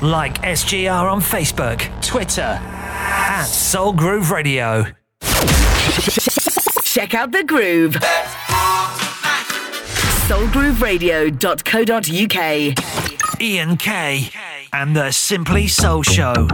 Like SGR on Facebook, Twitter, at Soul Groove Radio. Check out the groove. Soulgrooveradio.co.uk. Ian K. and the Simply Soul Show.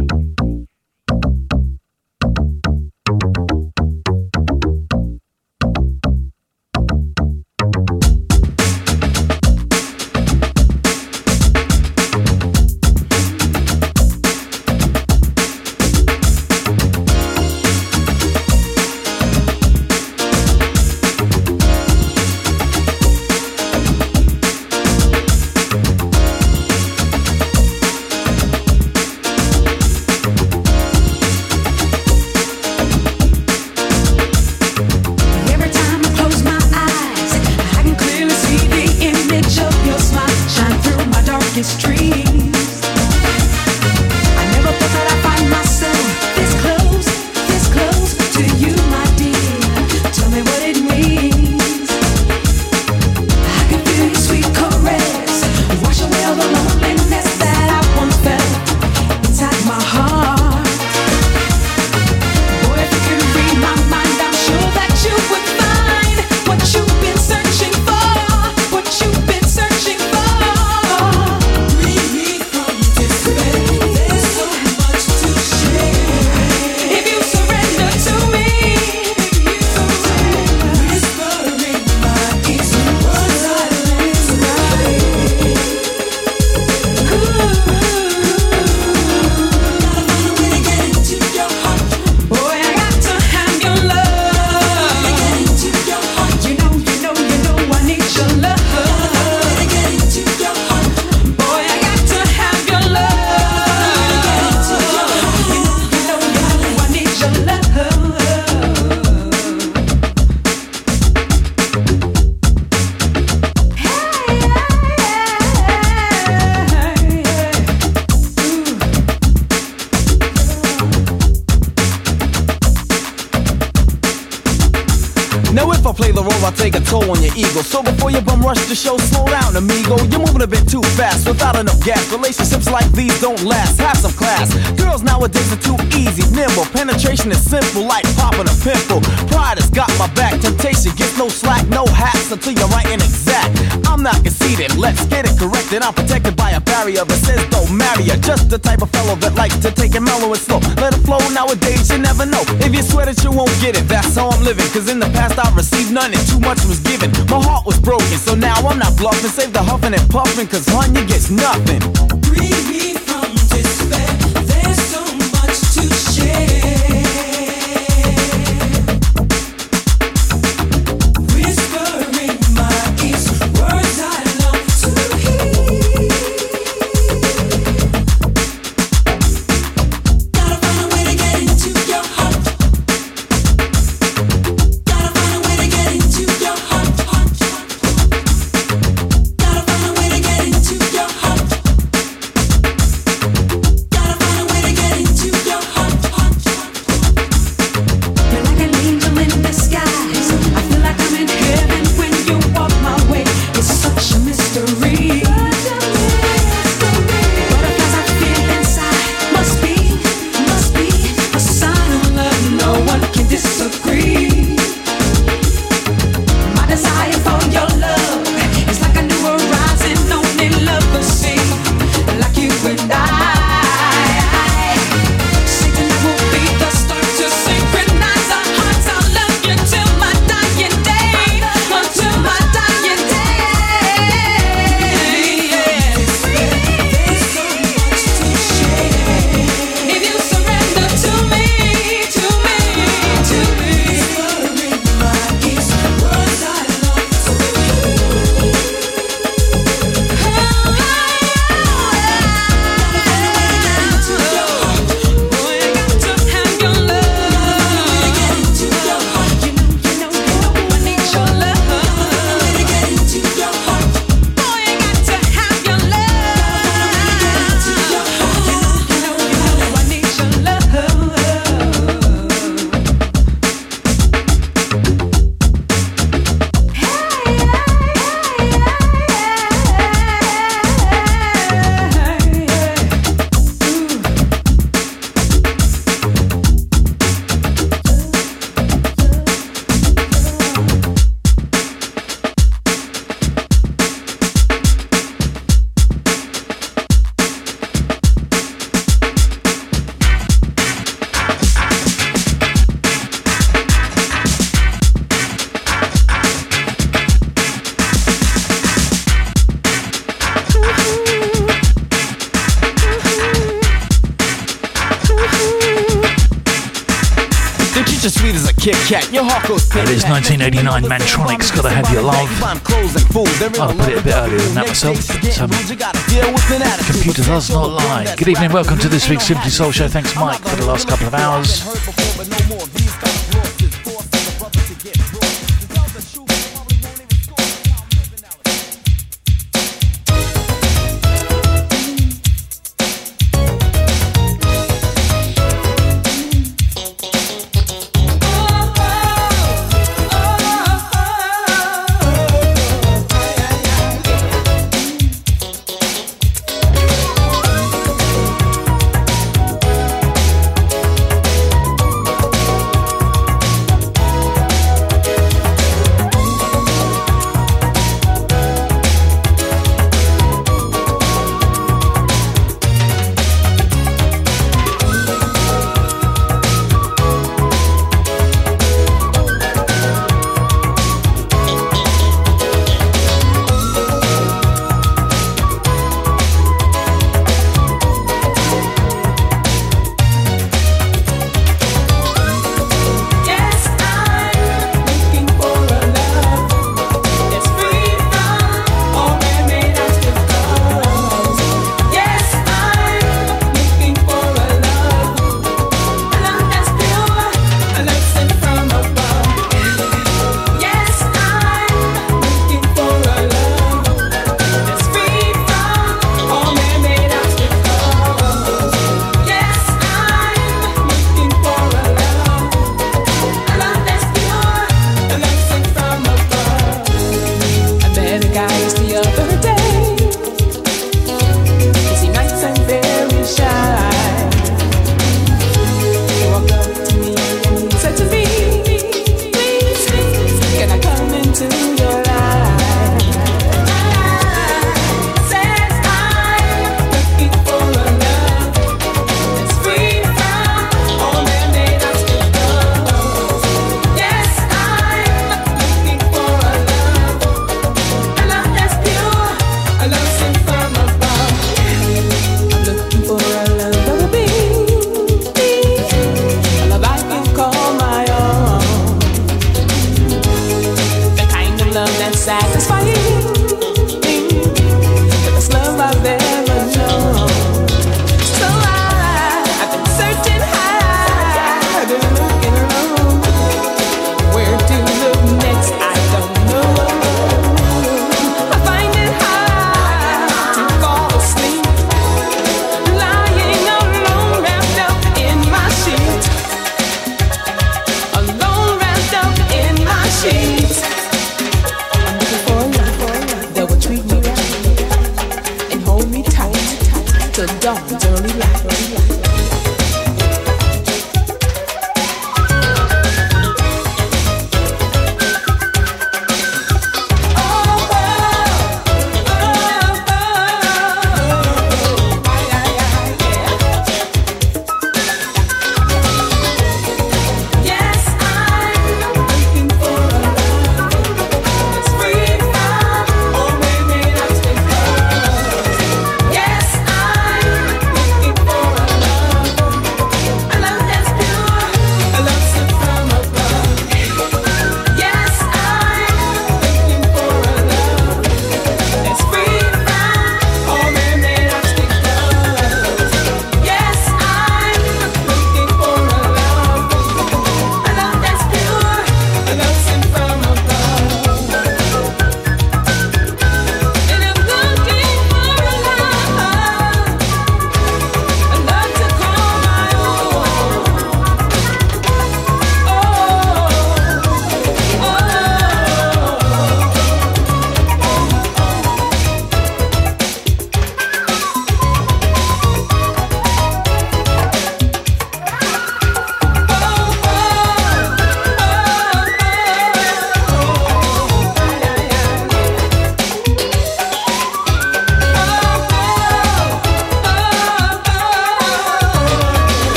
the type of fellow that likes to take it mellow and slow. Let it flow nowadays, you never know. If you swear that you won't get it, that's how I'm living. Cause in the past I received none and too much was given. My heart was broken, so now I'm not bluffing. Save the huffing and puffing, cause on gets nothing. Breathe. 1989 Mantronix, Gotta Have Your Love. I'll put it a bit earlier than that myself, but um, computer does not lie. Good evening, welcome to this week's Simply Soul Show. Thanks, Mike, for the last couple of hours.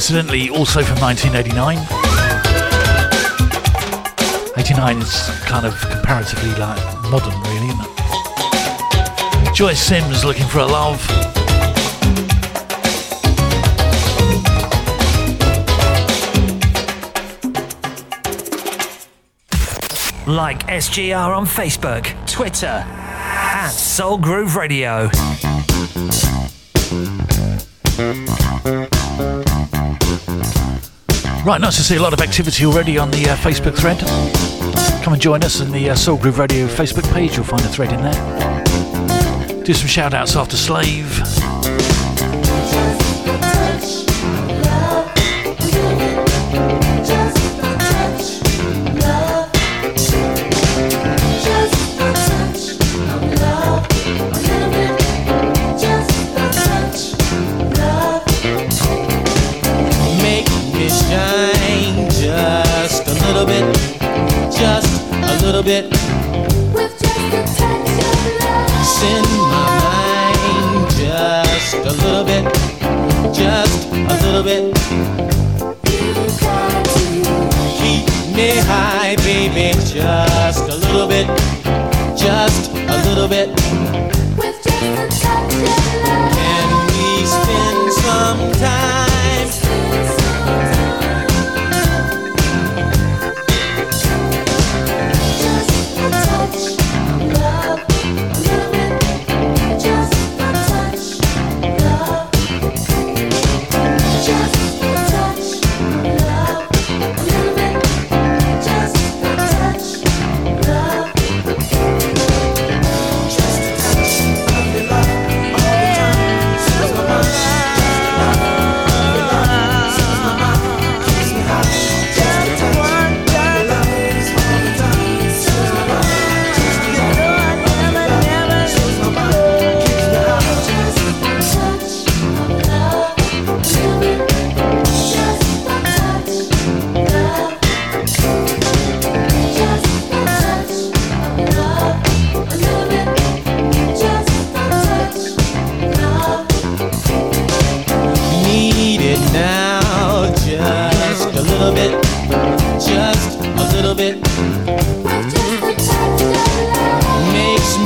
Coincidentally also from 1989. 89 is kind of comparatively like modern, really, isn't it? Joyce Sims looking for a love. Like SGR on Facebook, Twitter, at Soul Groove Radio. Right, nice to see a lot of activity already on the uh, Facebook thread. Come and join us in the uh, Soul Groove Radio Facebook page, you'll find a thread in there. Do some shout outs after Slave.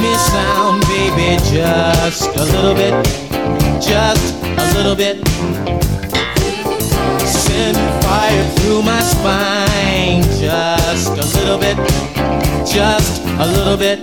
me sound, baby, just a little bit, just a little bit. Send fire through my spine, just a little bit, just a little bit.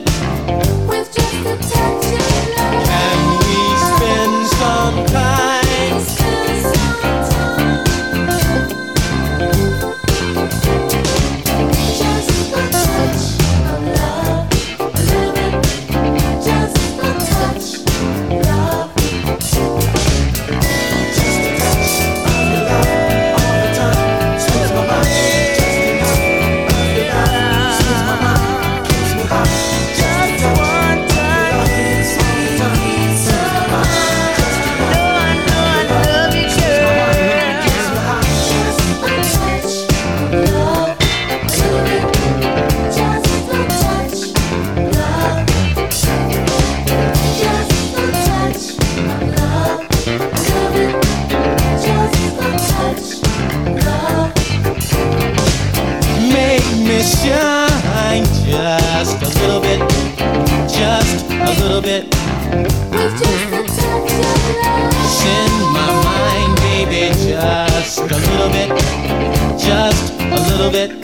it.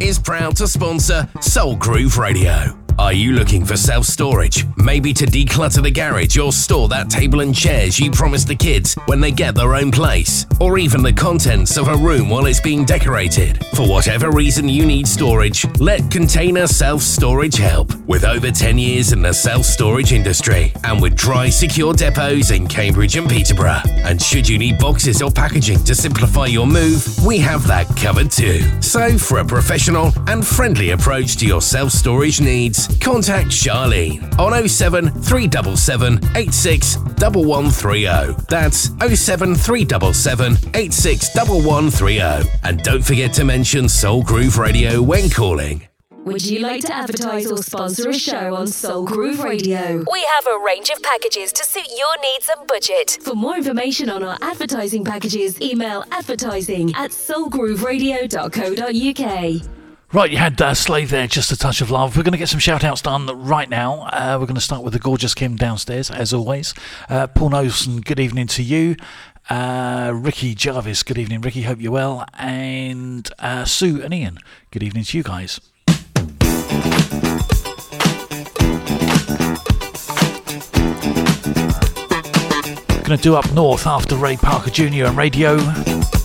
Is proud to sponsor Soul Groove Radio. Are you looking for self storage? Maybe to declutter the garage or store that table and chairs you promised the kids when they get their own place? Or even the contents of a room while it's being decorated? For whatever reason you need storage, let Container Self Storage help. With over 10 years in the self storage industry and with dry, secure depots in Cambridge and Peterborough. And should you need boxes or packaging to simplify your move, we have that covered too. So, for a professional and friendly approach to your self storage needs, contact Charlene on 07 377 86 1130. That's 07 377 86 1130. And don't forget to mention Soul Groove Radio when calling. Would you like to advertise or sponsor a show on Soul Groove Radio? We have a range of packages to suit your needs and budget. For more information on our advertising packages, email advertising at soulgrooveradio.co.uk. Right, you had uh, Slave there, just a touch of love. We're going to get some shout outs done right now. Uh, we're going to start with the gorgeous Kim downstairs, as always. Uh, Paul Nelson, good evening to you. Uh, Ricky Jarvis, good evening, Ricky. Hope you're well. And uh, Sue and Ian, good evening to you guys. Going to do up north after Ray Parker Jr. and Raydio.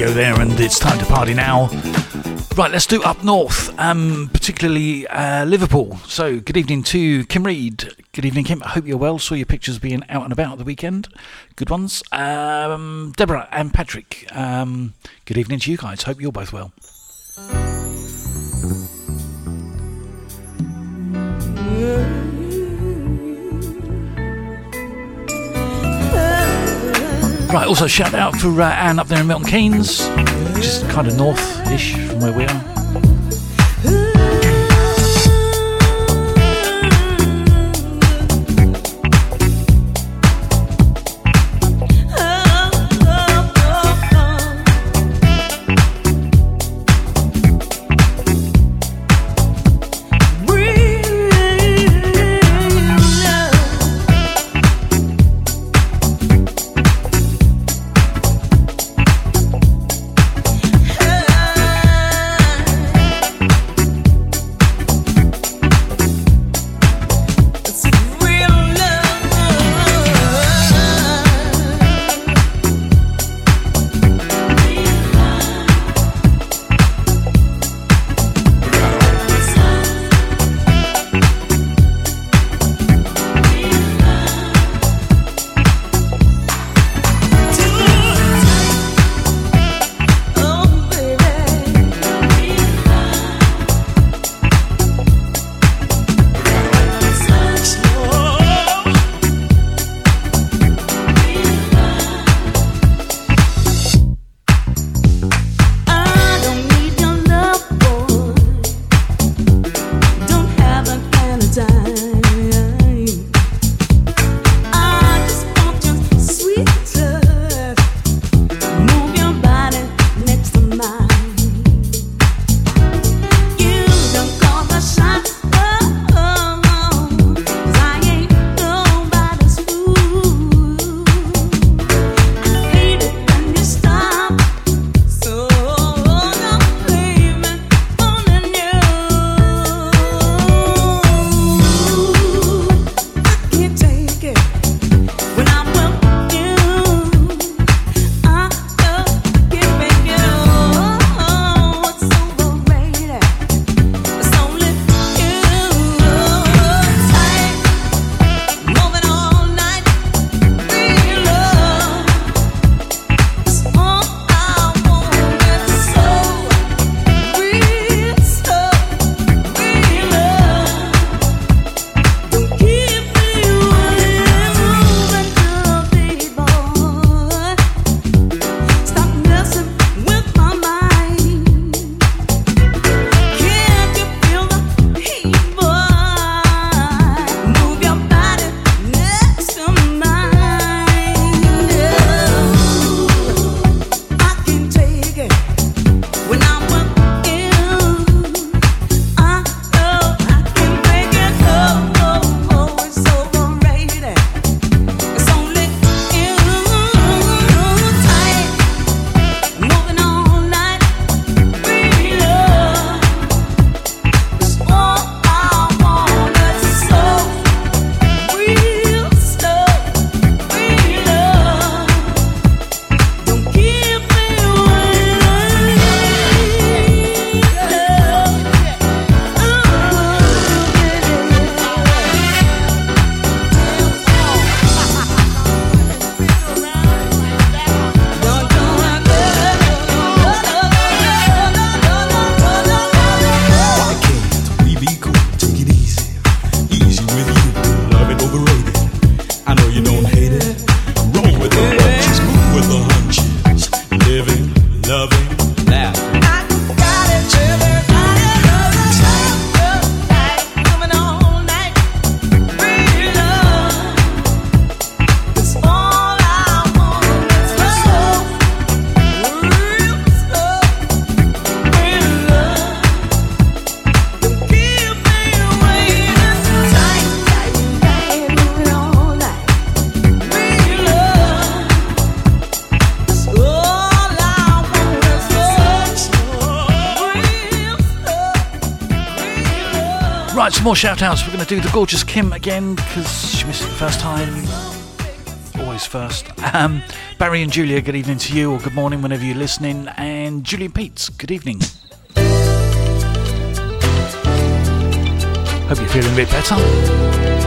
Radio there, and it's time to party now. Right, let's do up north, um, particularly uh, Liverpool. So, good evening to Kim Reed. Good evening, Kim. I hope you're well. Saw your pictures being out and about the weekend. Good ones. Um, Deborah and Patrick. Um, good evening to you guys. Hope you're both well. Right, also shout out for uh, Anne up there in Milton Keynes, which is kind of north-ish from where we are. Some more shout outs. We're going to do the gorgeous Kim again because she missed it the first time. Always first. Um, Barry and Julia, good evening to you, or good morning whenever you're listening. And Julian Peets, good evening. Hope you're feeling a bit better.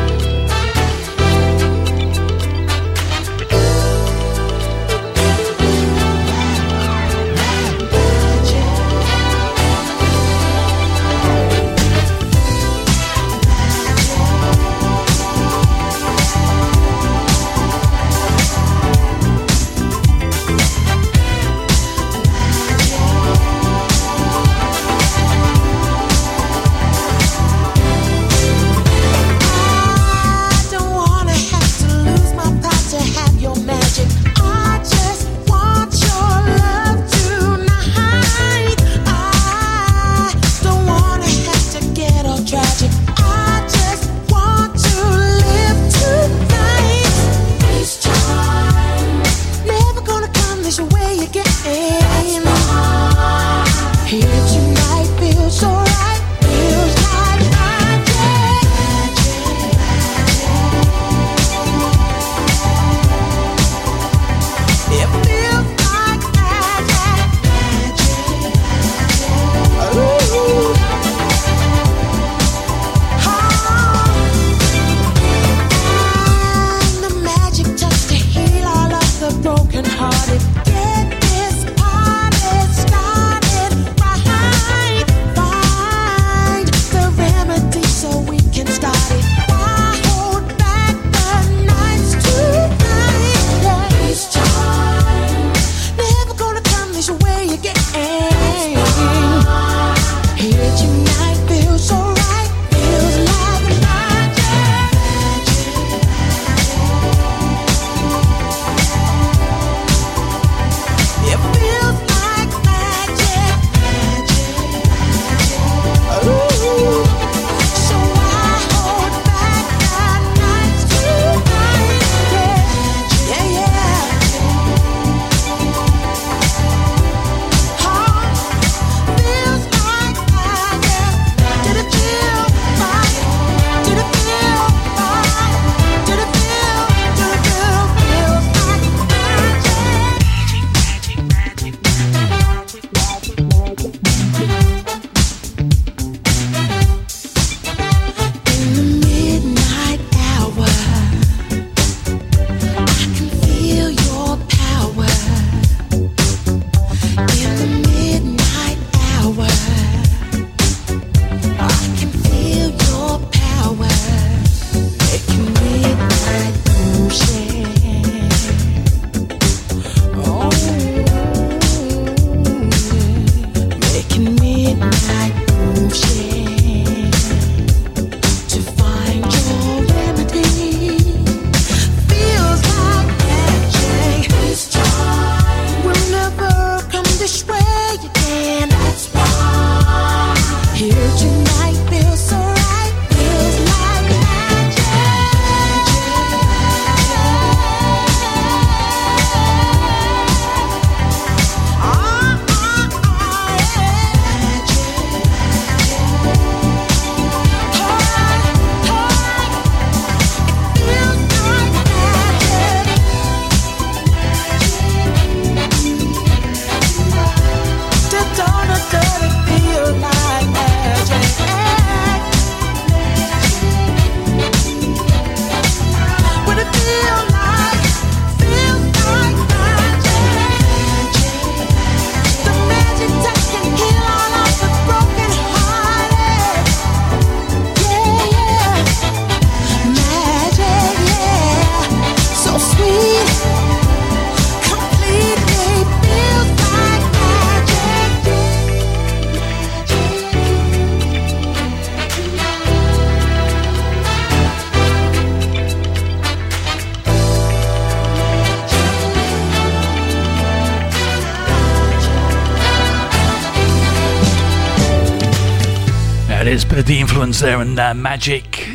There and uh, magic.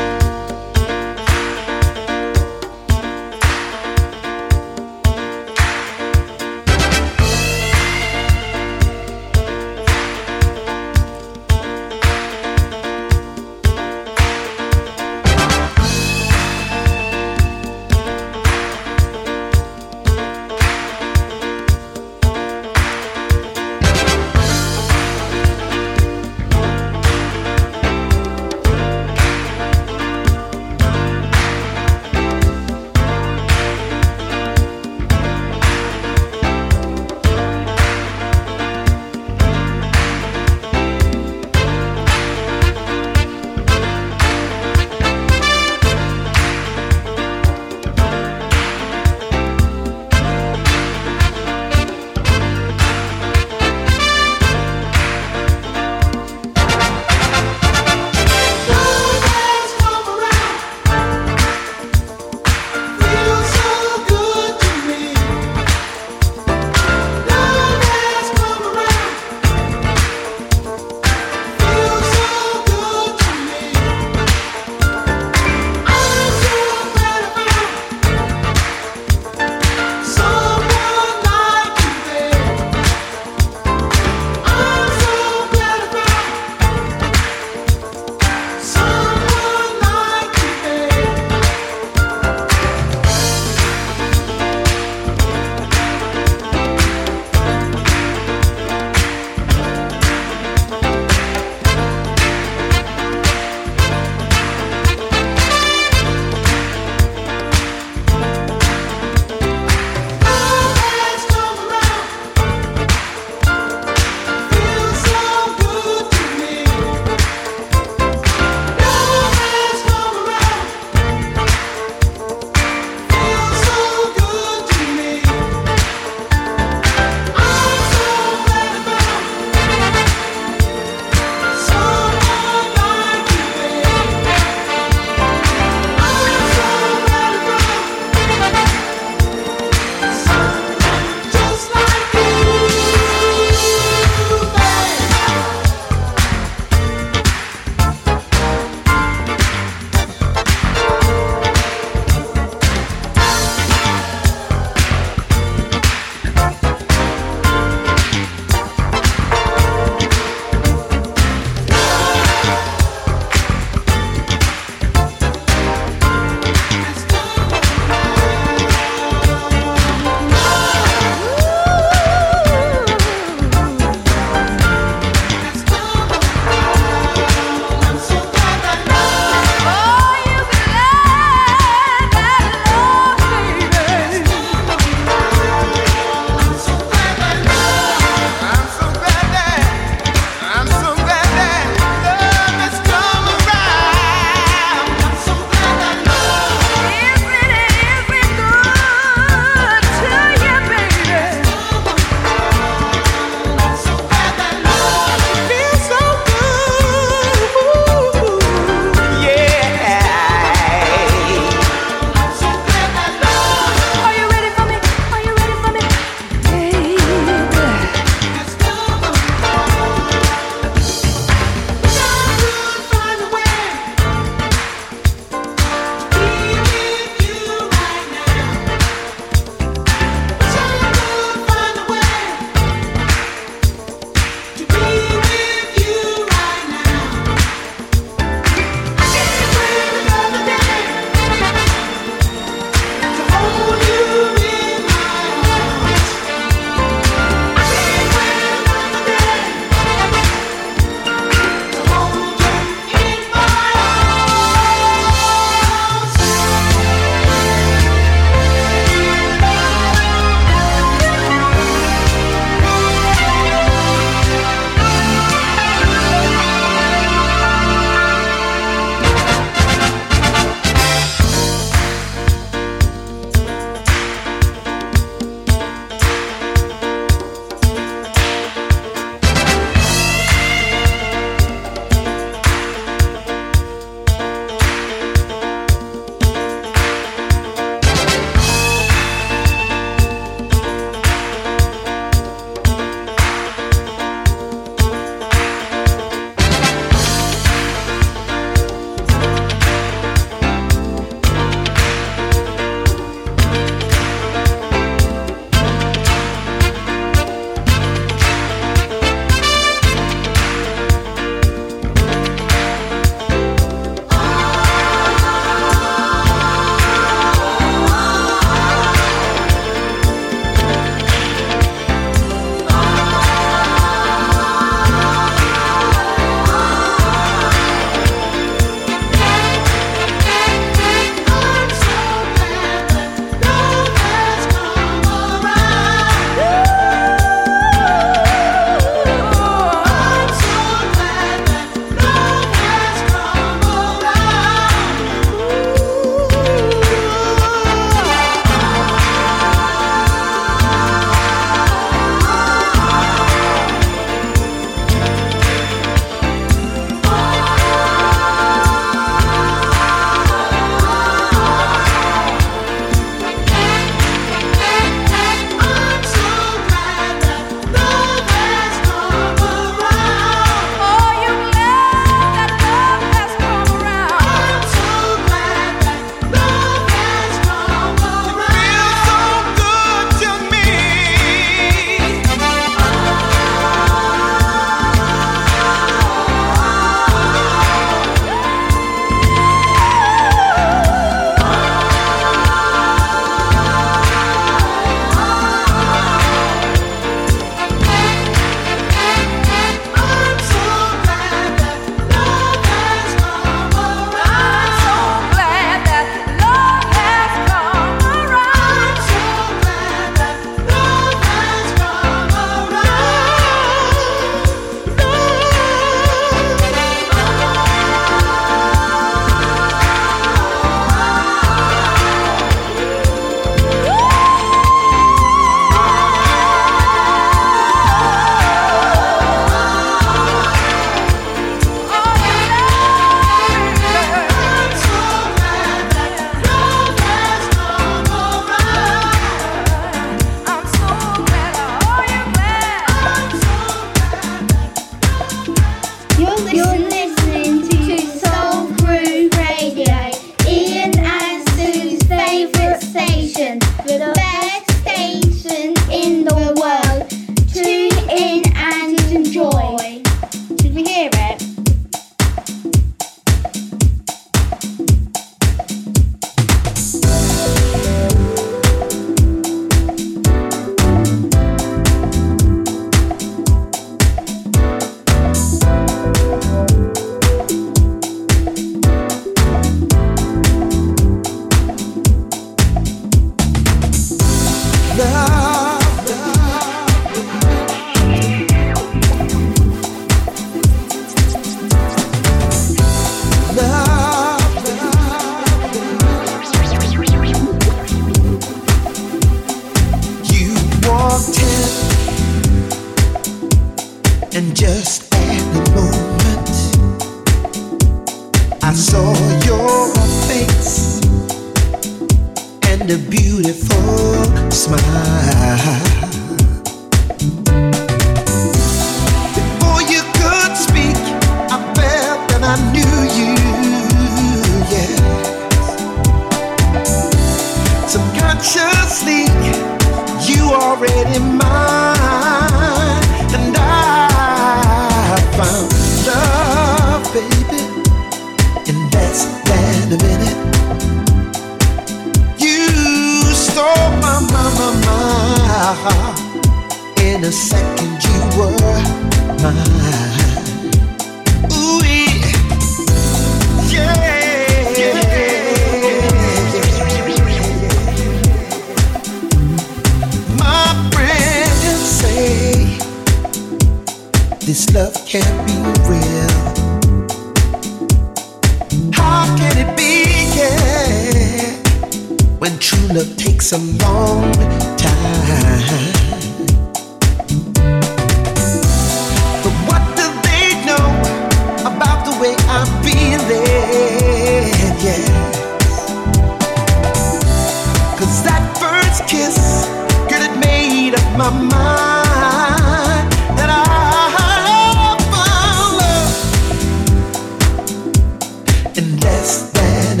In less than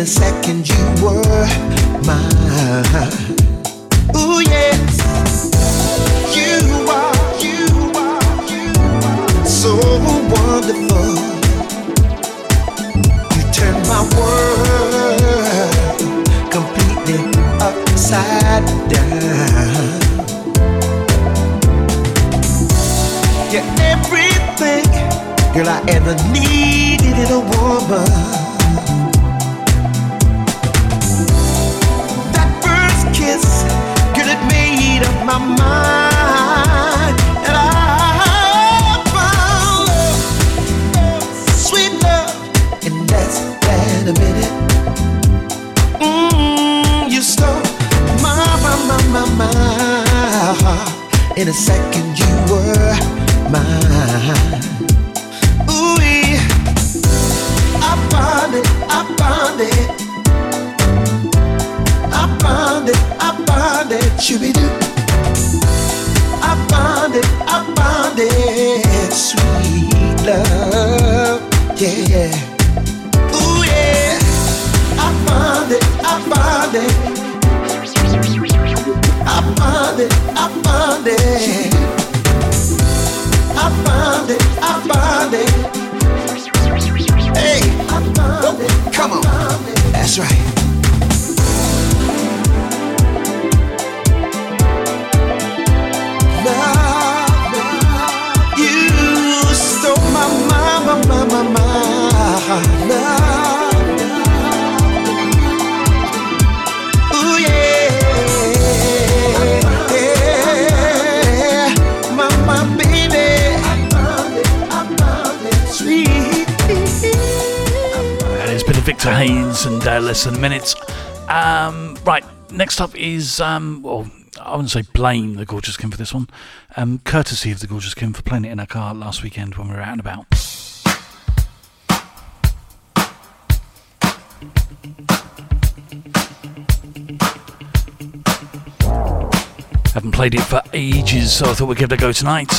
a second, you were mine. Ooh, yes. You are, you are, you are so wonderful. Upside down. You're everything, girl, I ever needed in a woman. That first kiss, girl, it made up my mind, In a second, you were mine. Ooh, I found it, I found it. I found it, I found it, shooby doo. I found it, I found it, sweet love, yeah. Ooh yeah, I found it, I found it. I found it, found it. I found it, I found it. Hey, oh, come on, that's right. Victor Haynes and uh, less than a minute. Um, right, next up is, um, well, I wouldn't say blame the Gorgeous Kim for this one. Um, courtesy of the Gorgeous Kim for playing it in our car last weekend when we were out and about. Haven't played it for ages, so I thought we'd give it a go tonight.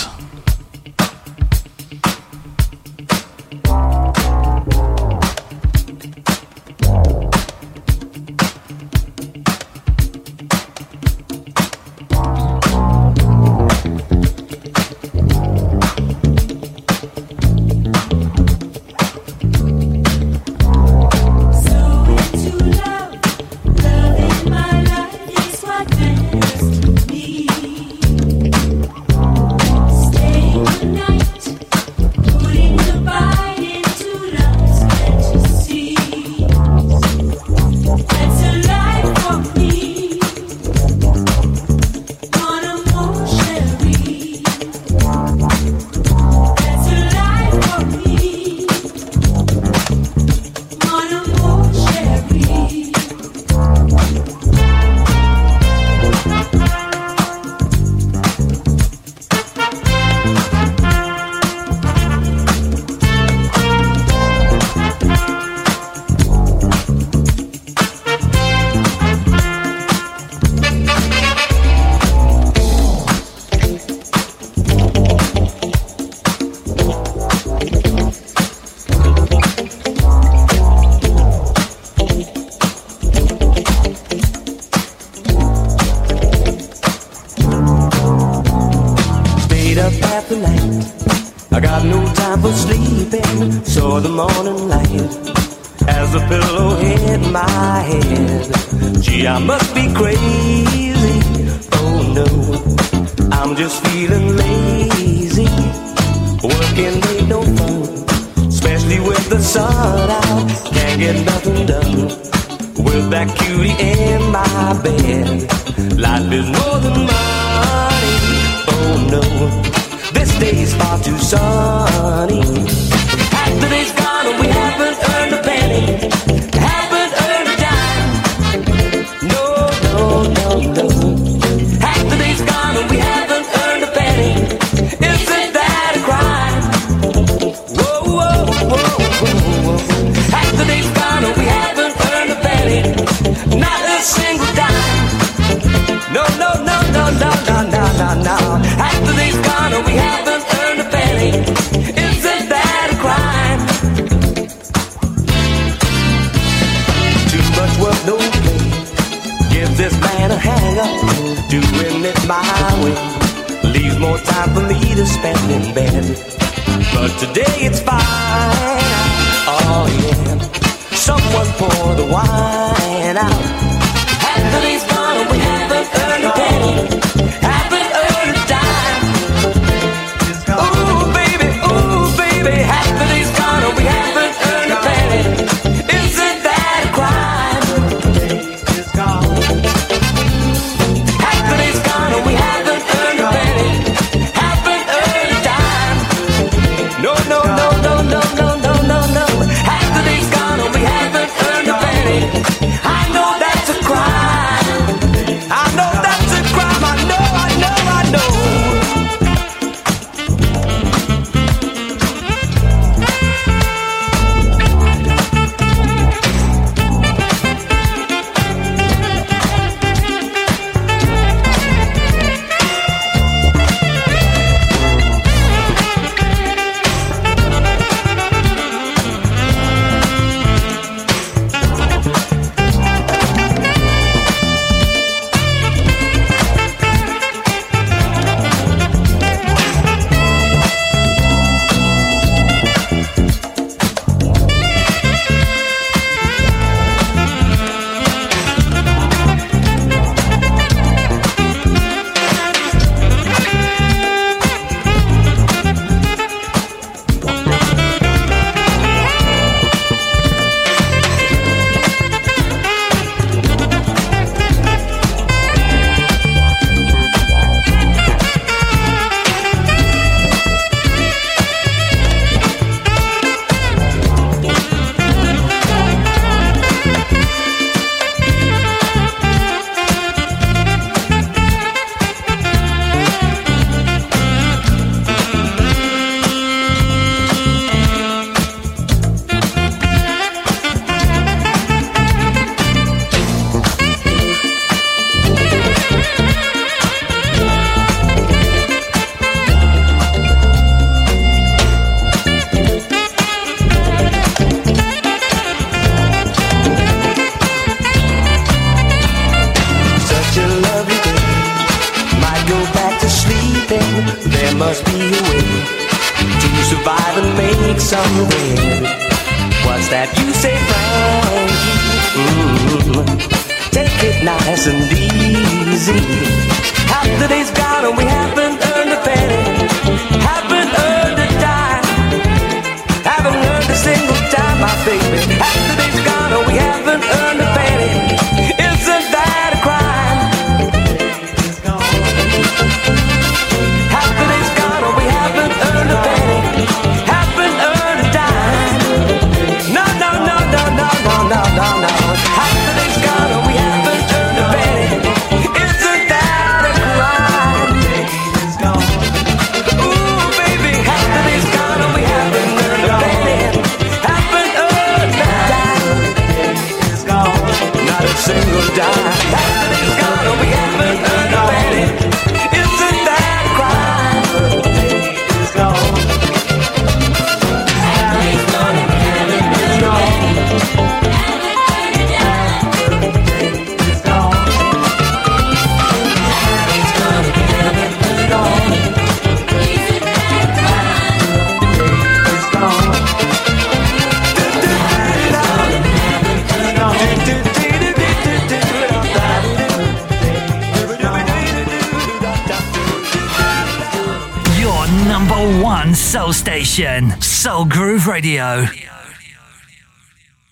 Radio.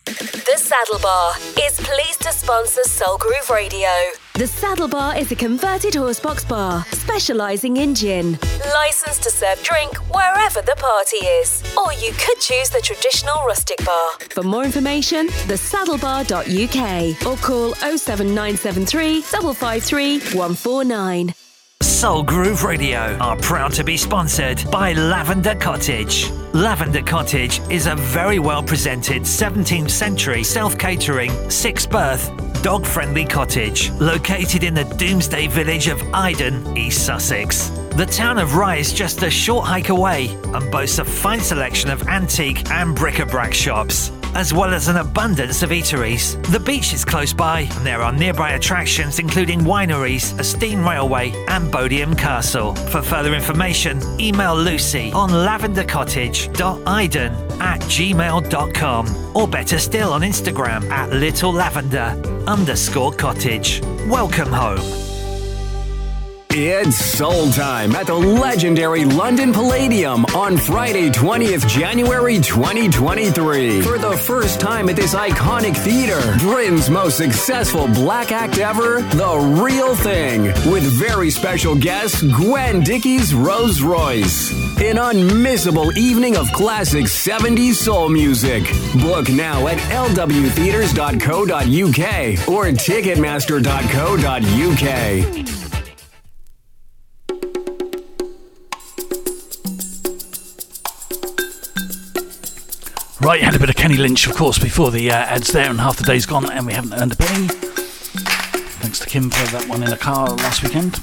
The Saddle Bar is pleased to sponsor Soul Groove Radio. The Saddle Bar is a converted horsebox bar specialising in gin. Licensed to serve drink wherever the party is. Or you could choose the traditional rustic bar. For more information, thesaddlebar.uk or call 07973 553 149. Soul Groove Radio are proud to be sponsored by Lavender Cottage. Lavender Cottage is a very well presented 17th century self catering, six berth, dog friendly cottage located in the Domesday village of Iden, East Sussex. The town of Rye is just a short hike away and boasts a fine selection of antique and bric-a-brac shops, as well as an abundance of eateries. The beach is close by, and there are nearby attractions including wineries, a steam railway, and Bodiam Castle. For further information, email Lucy on lavendercottage.iden at gmail.com, or better still on Instagram at little lavender underscore cottage. Welcome home. It's soul time at the legendary London Palladium on Friday, 20th January 2023. For the first time at this iconic theater, Britain's most successful black act ever, The Real Thing, with very special guest Gwen Dickey's Rose Royce. An unmissable evening of classic 70s soul music. Book now at lwtheaters.co.uk or ticketmaster.co.uk. Right, you had a bit of Kenny Lynch, of course, before the uh, ads there, and half the day's gone, and we haven't earned a penny. Thanks to Kim for that one in the car last weekend.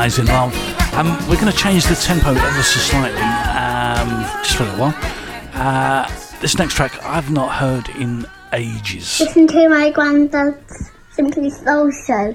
Love. Um, we're going to change the tempo ever so slightly, um, just for a little while. Uh, this next track I've not heard in ages. Listen to my granddad's Simply Soul Show.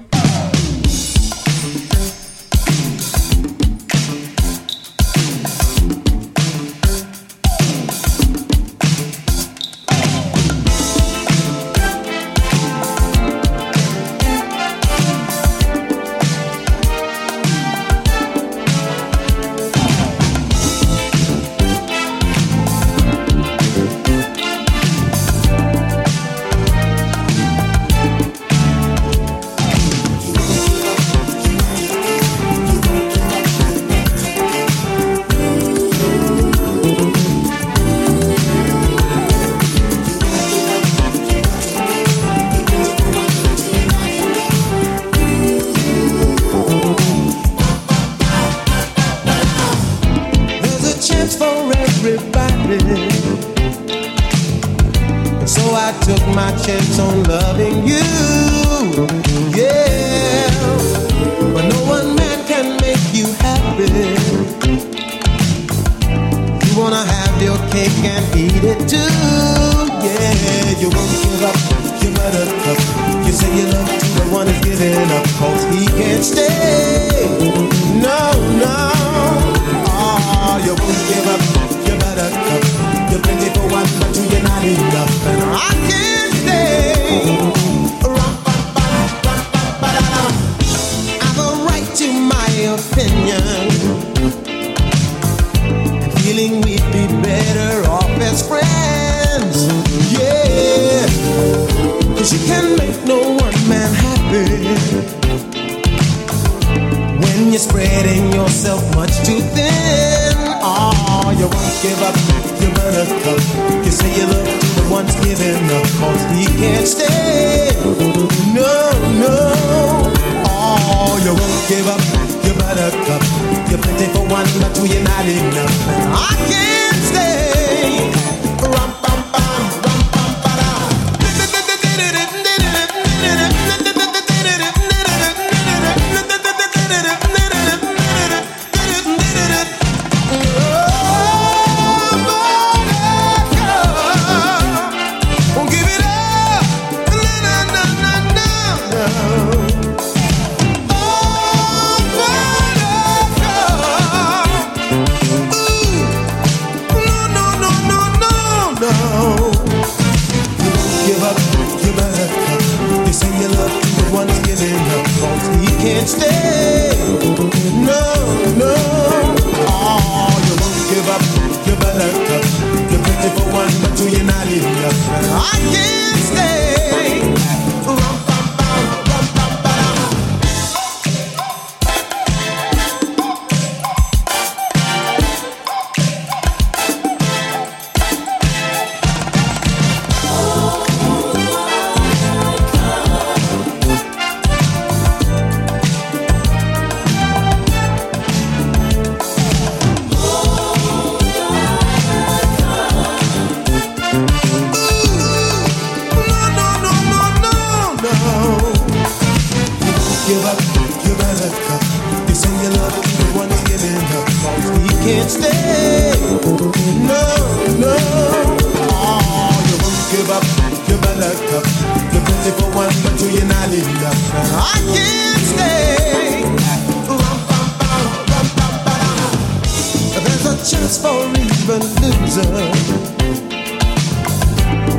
chance for even losers.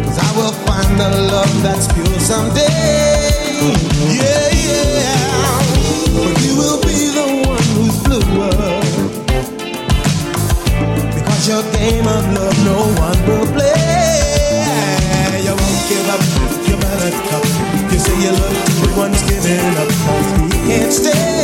Cause I will find the love that's pure someday. Yeah, yeah. But you will be the one who's bluer. Because your game of love no one will play. You won't give up, you better cup. You say you love, but one's giving up. we can't stay.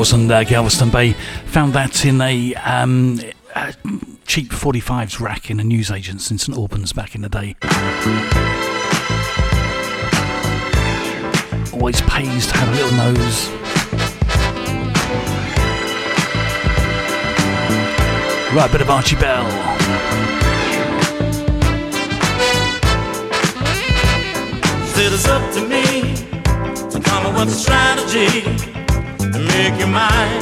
Course, and uh, Galveston Bay found that in a, um, cheap 45s rack in a newsagent's in St Albans back in the day. Always pays to have a little nose. Right, bit of Archie Bell. Said it's up to me to come up with a strategy make you mine,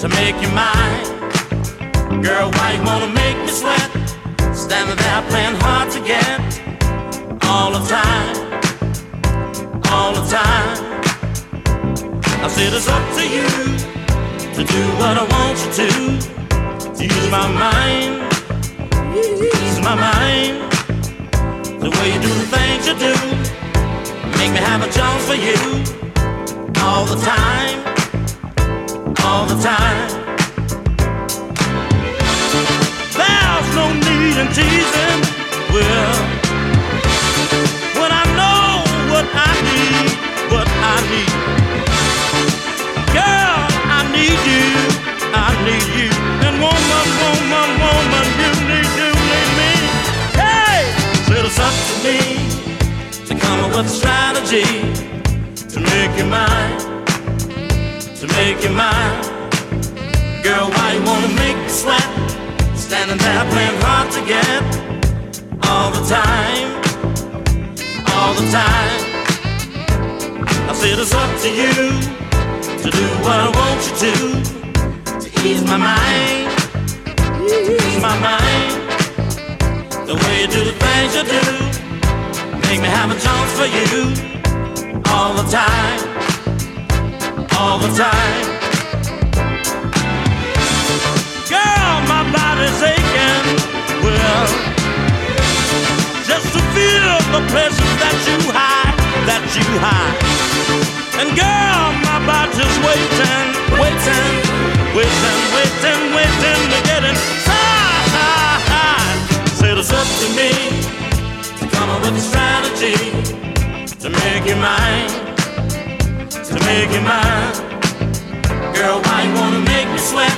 to make you mine. Girl, why you wanna make me sweat? Standing there playing hard to get all the time, all the time. I said it's up to you to do what I want you to. To use my mind, use my mind. The way you do the things you do, make me have a chance for you all the time, all the time. There's no need in teasing. Well, when I know what I need, what I need. Girl, I need you, I need you. And woman, woman, woman, you need, you need me. Hey, so it's up to me to come up with a strategy to make you mine, to make you mine. Girl, why you wanna make me sweat? Standing there playing hard to get all the time, all the time. I said it's up to you to do what I want you to, to ease my mind, ease my mind. The way you do the things you do, make me have a chance for you all the time, all the time. Girl, my body's aching, well, just to feel the pleasure that you hide, that you hide. And girl, my body's waiting, waiting, waiting, waiting, waiting to get inside. Said it's up to me to come up with a strategy to make you mine, to make you mine. Girl, why you wanna make me sweat?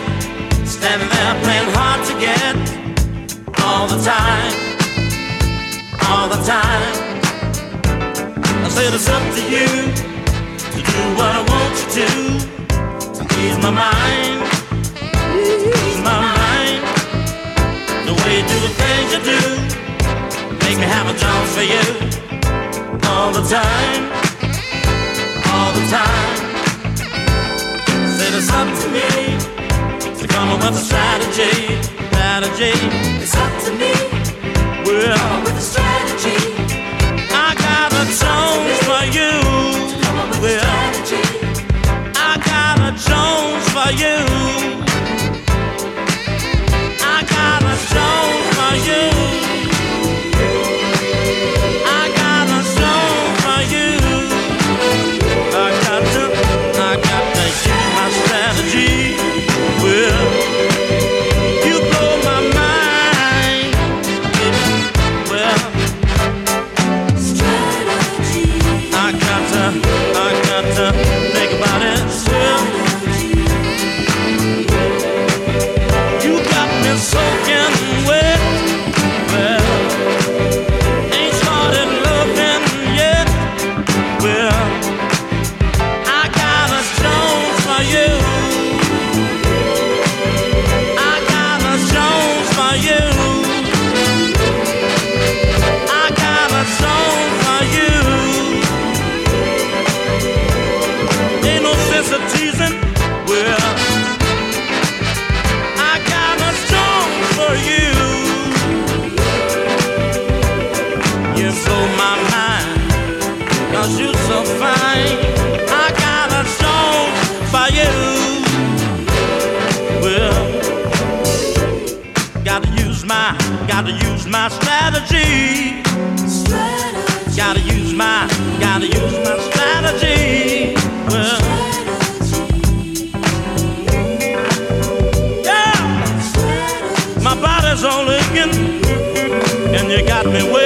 Standing there playing hard to get all the time, all the time. I said it's up to you to do what I want you to, to ease my mind, ease my mind. The way you do the things you do, make me have a chance for you all the time, all the time. Said it's up to me to come up with a strategy, strategy. It's up to me. Well, come up with a strategy. I got a Jones for you. Well, I got a Jones for you. I got a Jones and you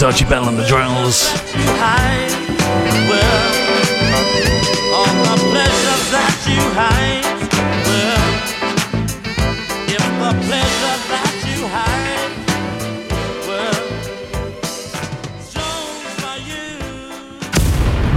Here's Archie Bell and the Drells.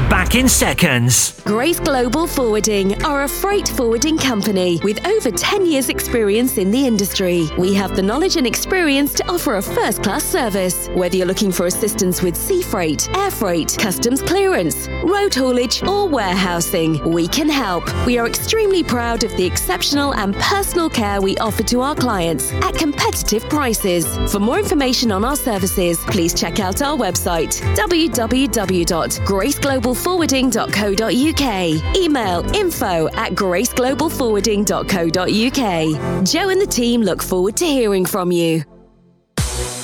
back in seconds. Grace Global Forwarding are a freight forwarding company with over 10 years' experience in the industry. We have the knowledge and experience to offer a first class service. Whether you're looking for assistance with sea freight, air freight, customs clearance, road haulage, or warehousing, we can help. We are extremely proud of the exceptional and personal care we offer to our clients at competitive prices. For more information on our services, please check out our website www.graceglobalforwarding.com Email info at graceglobalforwarding.co.uk. Joe and the team look forward to hearing from you.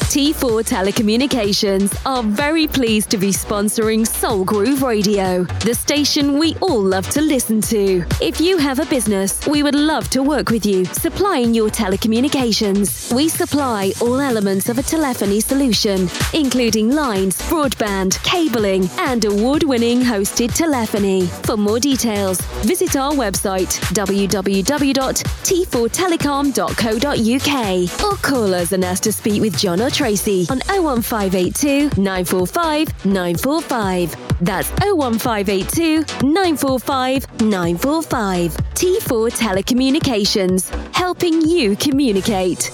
T4 Telecommunications are very pleased to be sponsoring Soul Groove Radio, the station we all love to listen to. If you have a business, we would love to work with you, supplying your telecommunications. We supply all elements of a telephony solution, including lines, broadband, cabling, and award winning hosted telephony. For more details, visit our website www.t4telecom.co.uk or call us and ask to speak with John or Tracy on 01582 945 945. That's 01582 945 945. T4 Telecommunications, helping you communicate.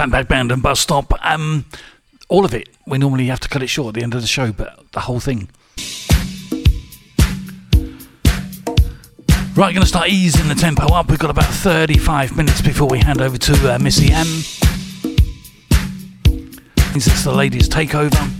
Fatback Band and Bus Stop. Um, all of it. We normally have to cut it short at the end of the show, but the whole thing. Right, going to start easing the tempo up. We've got about 35 minutes before we hand over to uh, Missy M. This it's the ladies' takeover.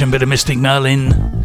Magician, bit of Mystic Merlin.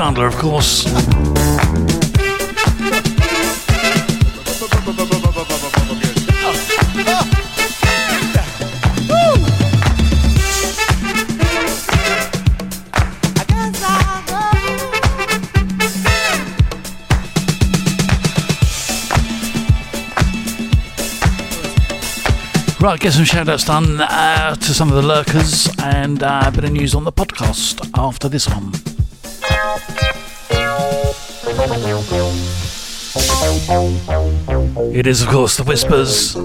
Chandler, of course. Right, get some shout outs done uh, to some of the lurkers and uh, a bit of news on the podcast after this one. It is, of course, the Whispers.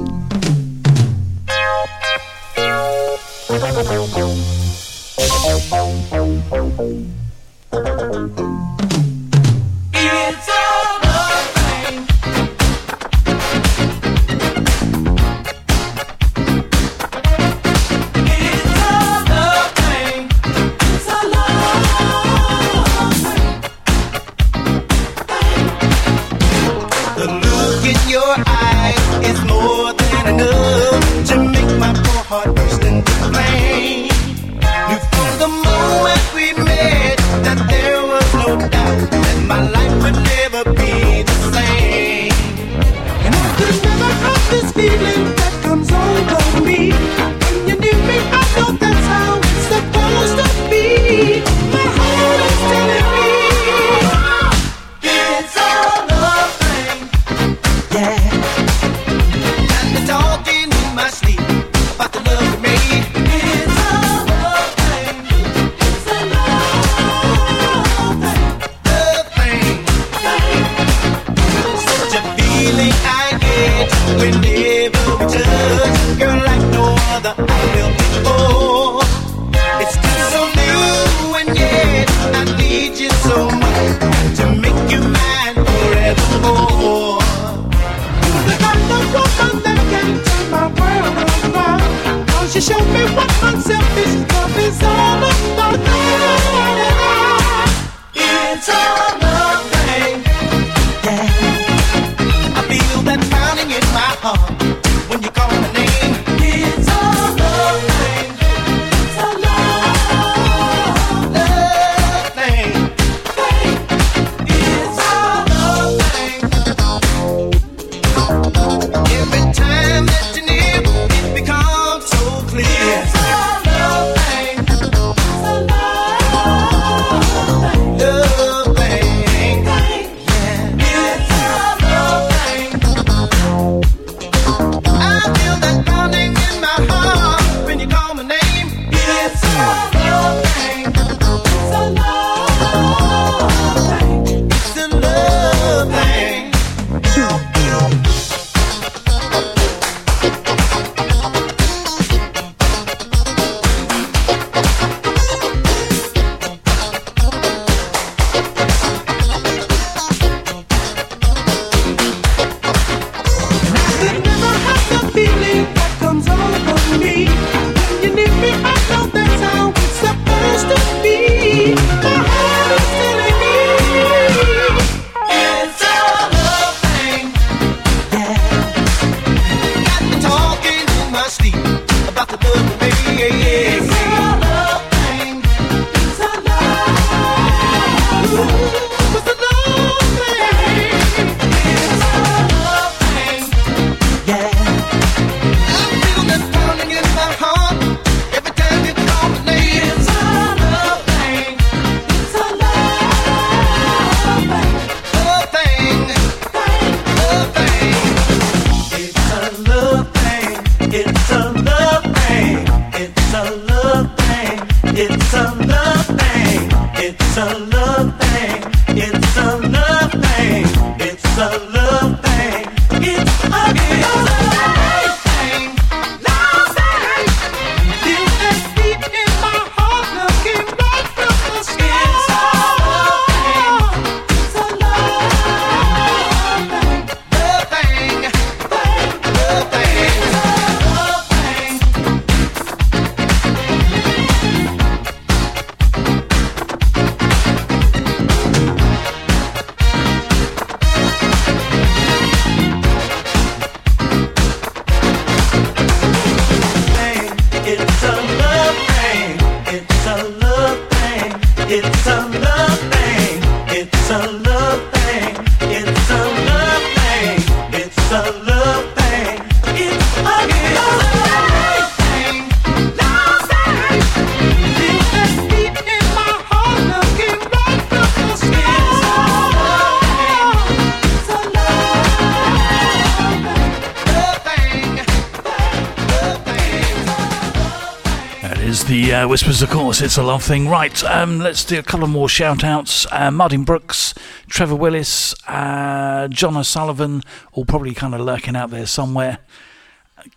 Whispers, of course, it's a love thing. Right, um, let's do a couple more shout outs. Uh, Martin Brooks, Trevor Willis, uh, John O'Sullivan, all probably kind of lurking out there somewhere.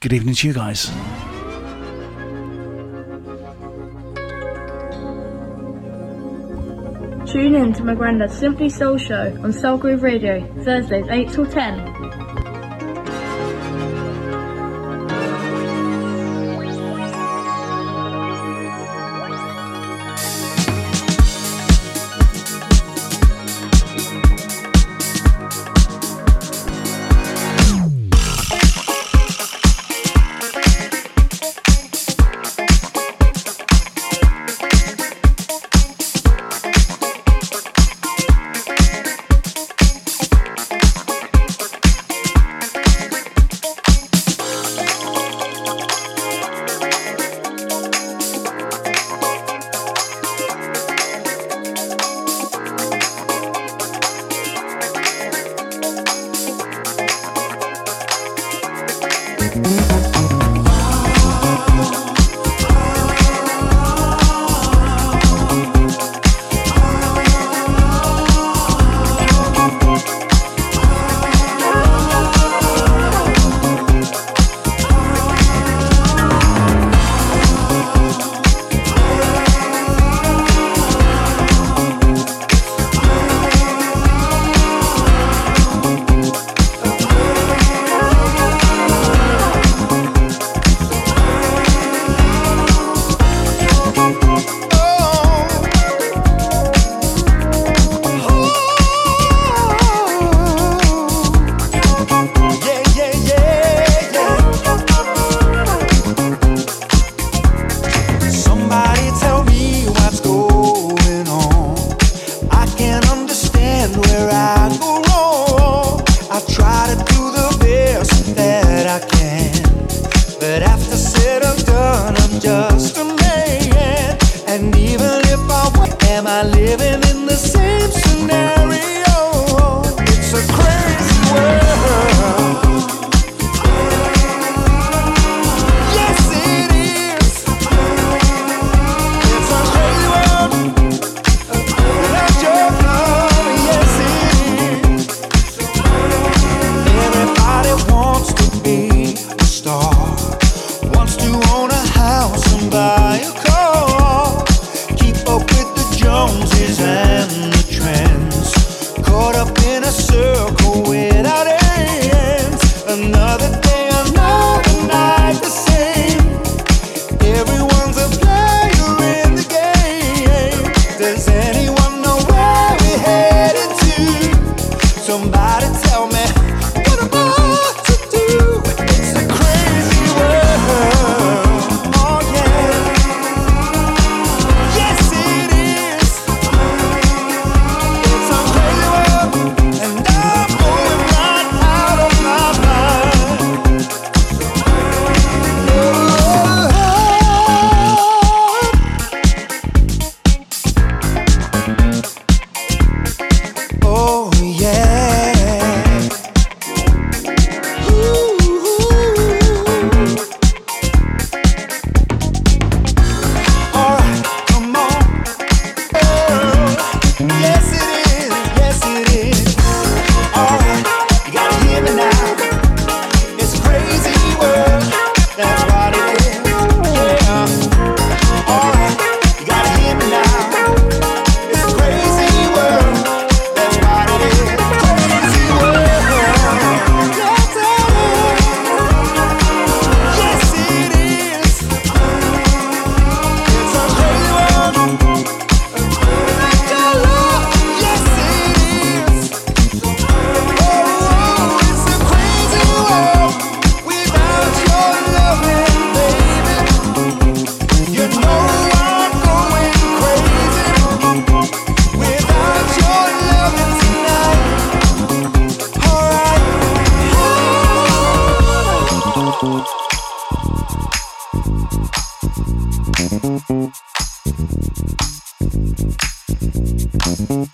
Good evening to you guys. Tune in to my granddad's Simply Soul show on Soul Groove Radio, Thursdays 8 till 10. Buy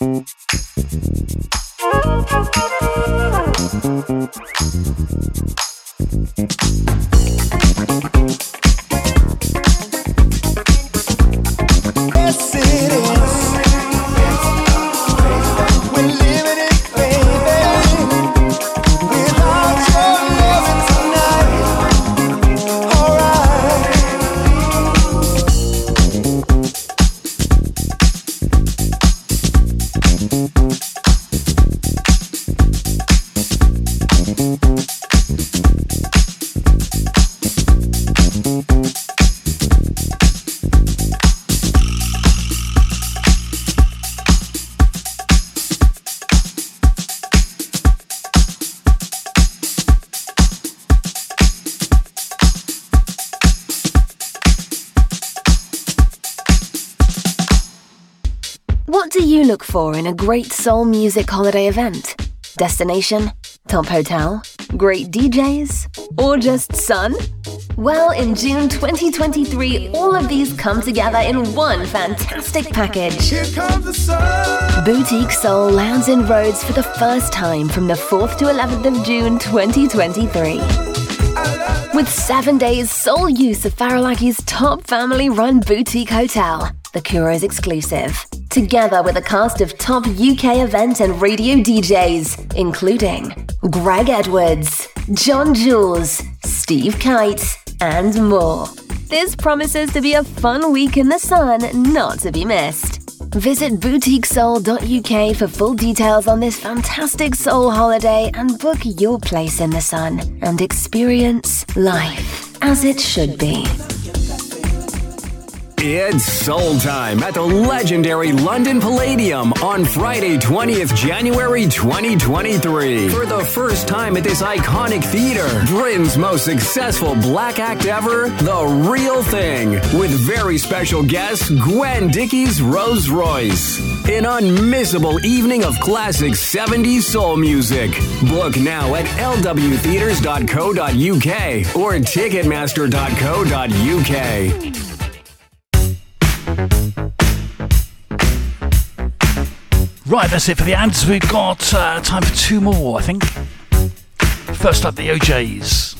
Thank you. In a great soul music holiday event? Destination? Top hotel? Great DJs? Or just sun? Well, in June 2023, all of these come together in one fantastic package. Boutique Soul lands in Rhodes for the first time from the 4th to 11th of June 2023. With seven days sole use of Faliraki's top family run boutique hotel, the Kouros exclusive together with a cast of top UK event and radio DJs, including Greg Edwards, John Jules, Steve Kite, and more. This promises to be a fun week in the sun, not to be missed. Visit boutiquesoul.uk for full details on this fantastic soul holiday and book your place in the sun and experience life as it should be. It's soul time at the legendary London Palladium on Friday, 20th January 2023. For the first time at this iconic theater, Britain's most successful black act ever, The Real Thing, with very special guest Gwen Dickey's Rose Royce. An unmissable evening of classic 70s soul music. Book now at lwtheatres.co.uk or ticketmaster.co.uk. Right, that's it for the ads. We've got uh, time for two more, I think. First up, the O'Jays.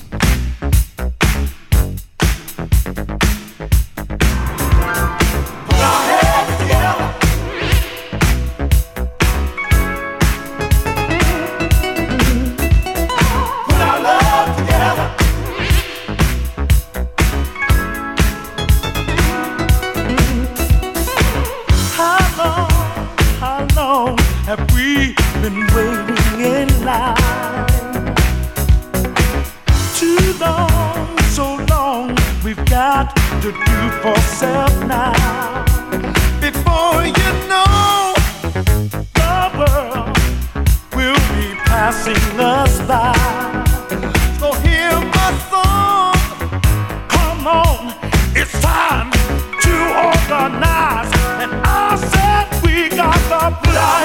to do for self now. Before you know, the world will be passing us by. So hear my song. Come on, it's time to organize. And I said we got the plan.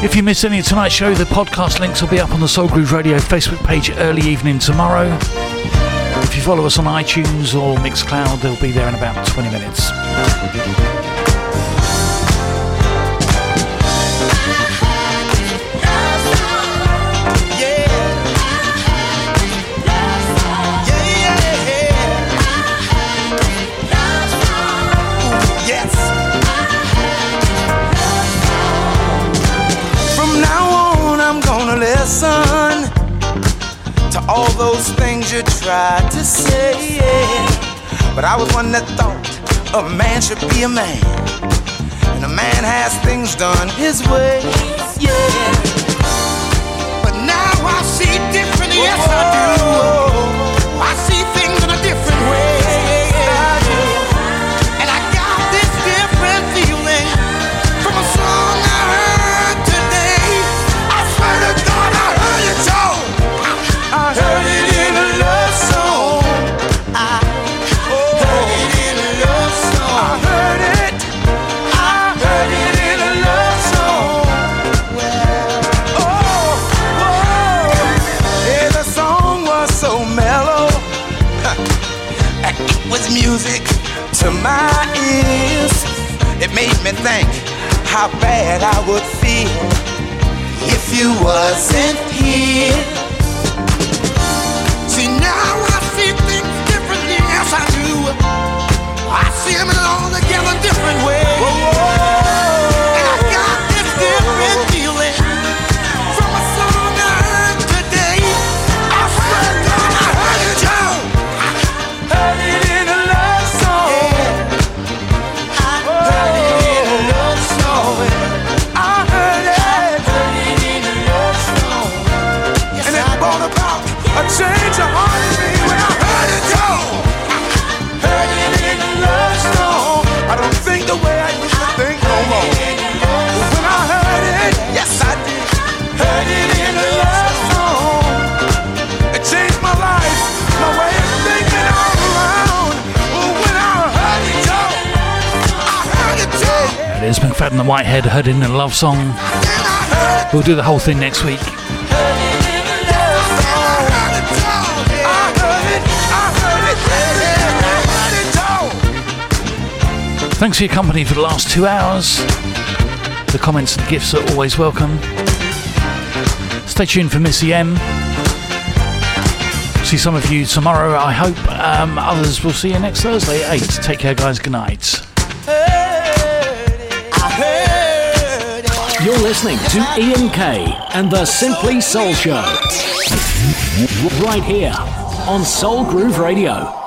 If you miss any of tonight's show, the podcast links will be up on the Soul Groove Radio Facebook page early evening tomorrow. If you follow us on iTunes or Mixcloud, they'll be there in about 20 minutes. those things you tried to say. But I was one that thought a man should be a man, and a man has things done his way. Yeah. But now I see different. Yes, I do. Made me think how bad I would feel if you wasn't here. See, now I see things differently, yes I do. I see them all together different ways. Is McFadden the Whitehead heard in a love song. We'll do the whole thing next week. Thanks for your company for the last two hours. The comments and gifts are always welcome. Stay tuned for Missy M. See some of you tomorrow, I hope. Um, others will see you next Thursday at 8. Take care, guys. Good night. You're listening to Ian K and the Simply Soul Show. Right here on Soul Groove Radio.